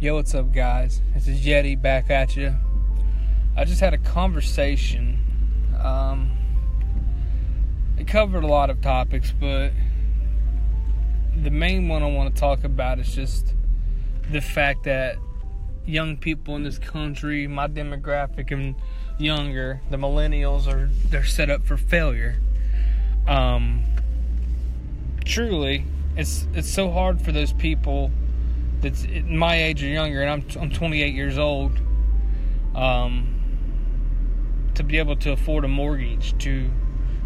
Yo, what's up, guys? This is Yeti back at you. I just had a conversation. Um, it covered a lot of topics, but the main one I want to talk about is just the fact that young people in this country, my demographic and younger, the millennials are they're set up for failure. Um, truly, it's it's so hard for those people that's my age or younger, and I'm I'm 28 years old, um, to be able to afford a mortgage, to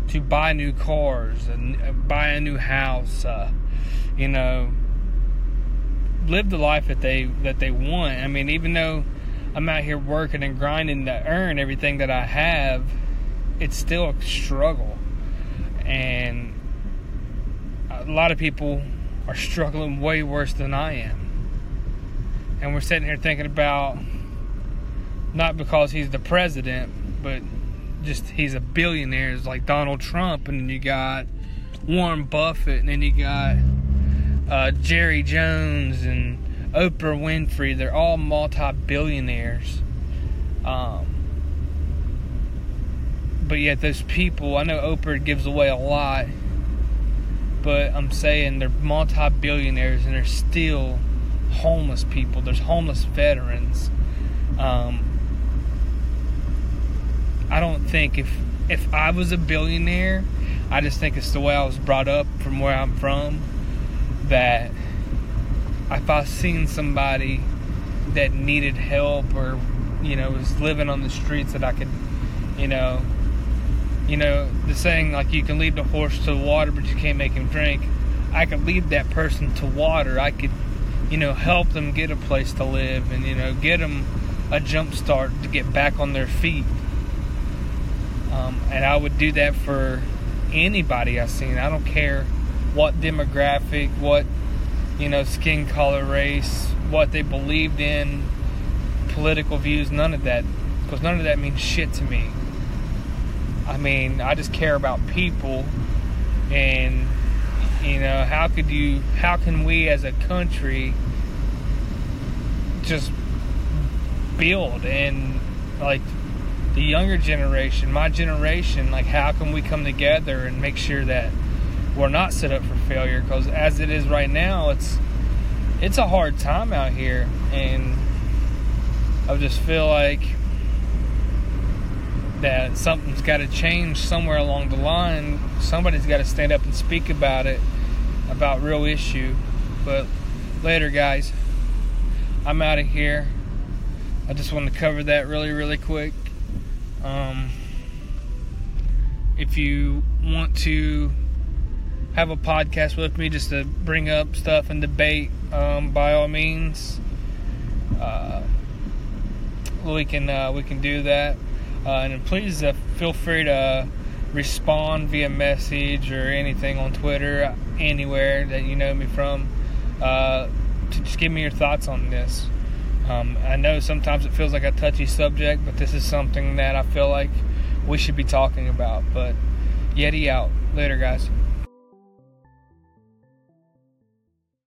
to buy new cars and uh, buy a new house, uh, you know, live the life that they that they want. I mean, even though I'm out here working and grinding to earn everything that I have, it's still a struggle, and a lot of people are struggling way worse than I am and we're sitting here thinking about not because he's the president, but just he's a billionaire. It's like Donald Trump, and then you got Warren Buffett, and then you got uh, Jerry Jones and Oprah Winfrey. They're all multi-billionaires. Um, but yet those people, I know Oprah gives away a lot, but I'm saying they're multi-billionaires and they're still homeless people. There's homeless veterans. Um, I don't think if if I was a billionaire, I just think it's the way I was brought up from where I'm from. That if I seen somebody that needed help or you know was living on the streets that I could, you know, you know the saying like you can lead the horse to the water but you can't make him drink. I could lead that person to water. I could you know, help them get a place to live and, you know, get them a jump start to get back on their feet. Um, and I would do that for anybody I've seen. I don't care what demographic, what, you know, skin color, race, what they believed in, political views, none of that. Because none of that means shit to me. I mean, I just care about people and you know, how could you, how can we as a country just build and like the younger generation, my generation, like how can we come together and make sure that we're not set up for failure? Because as it is right now, it's it's a hard time out here, and I just feel like that something's got to change somewhere along the line. Somebody's got to stand up and speak about it, about real issue. But later, guys, I'm out of here. I just wanted to cover that really, really quick. Um, if you want to have a podcast with me just to bring up stuff and debate, um, by all means, uh, we can uh, we can do that. Uh, and please uh, feel free to respond via message or anything on Twitter, anywhere that you know me from, uh, to just give me your thoughts on this. Um, I know sometimes it feels like a touchy subject, but this is something that I feel like we should be talking about. But Yeti out. Later, guys.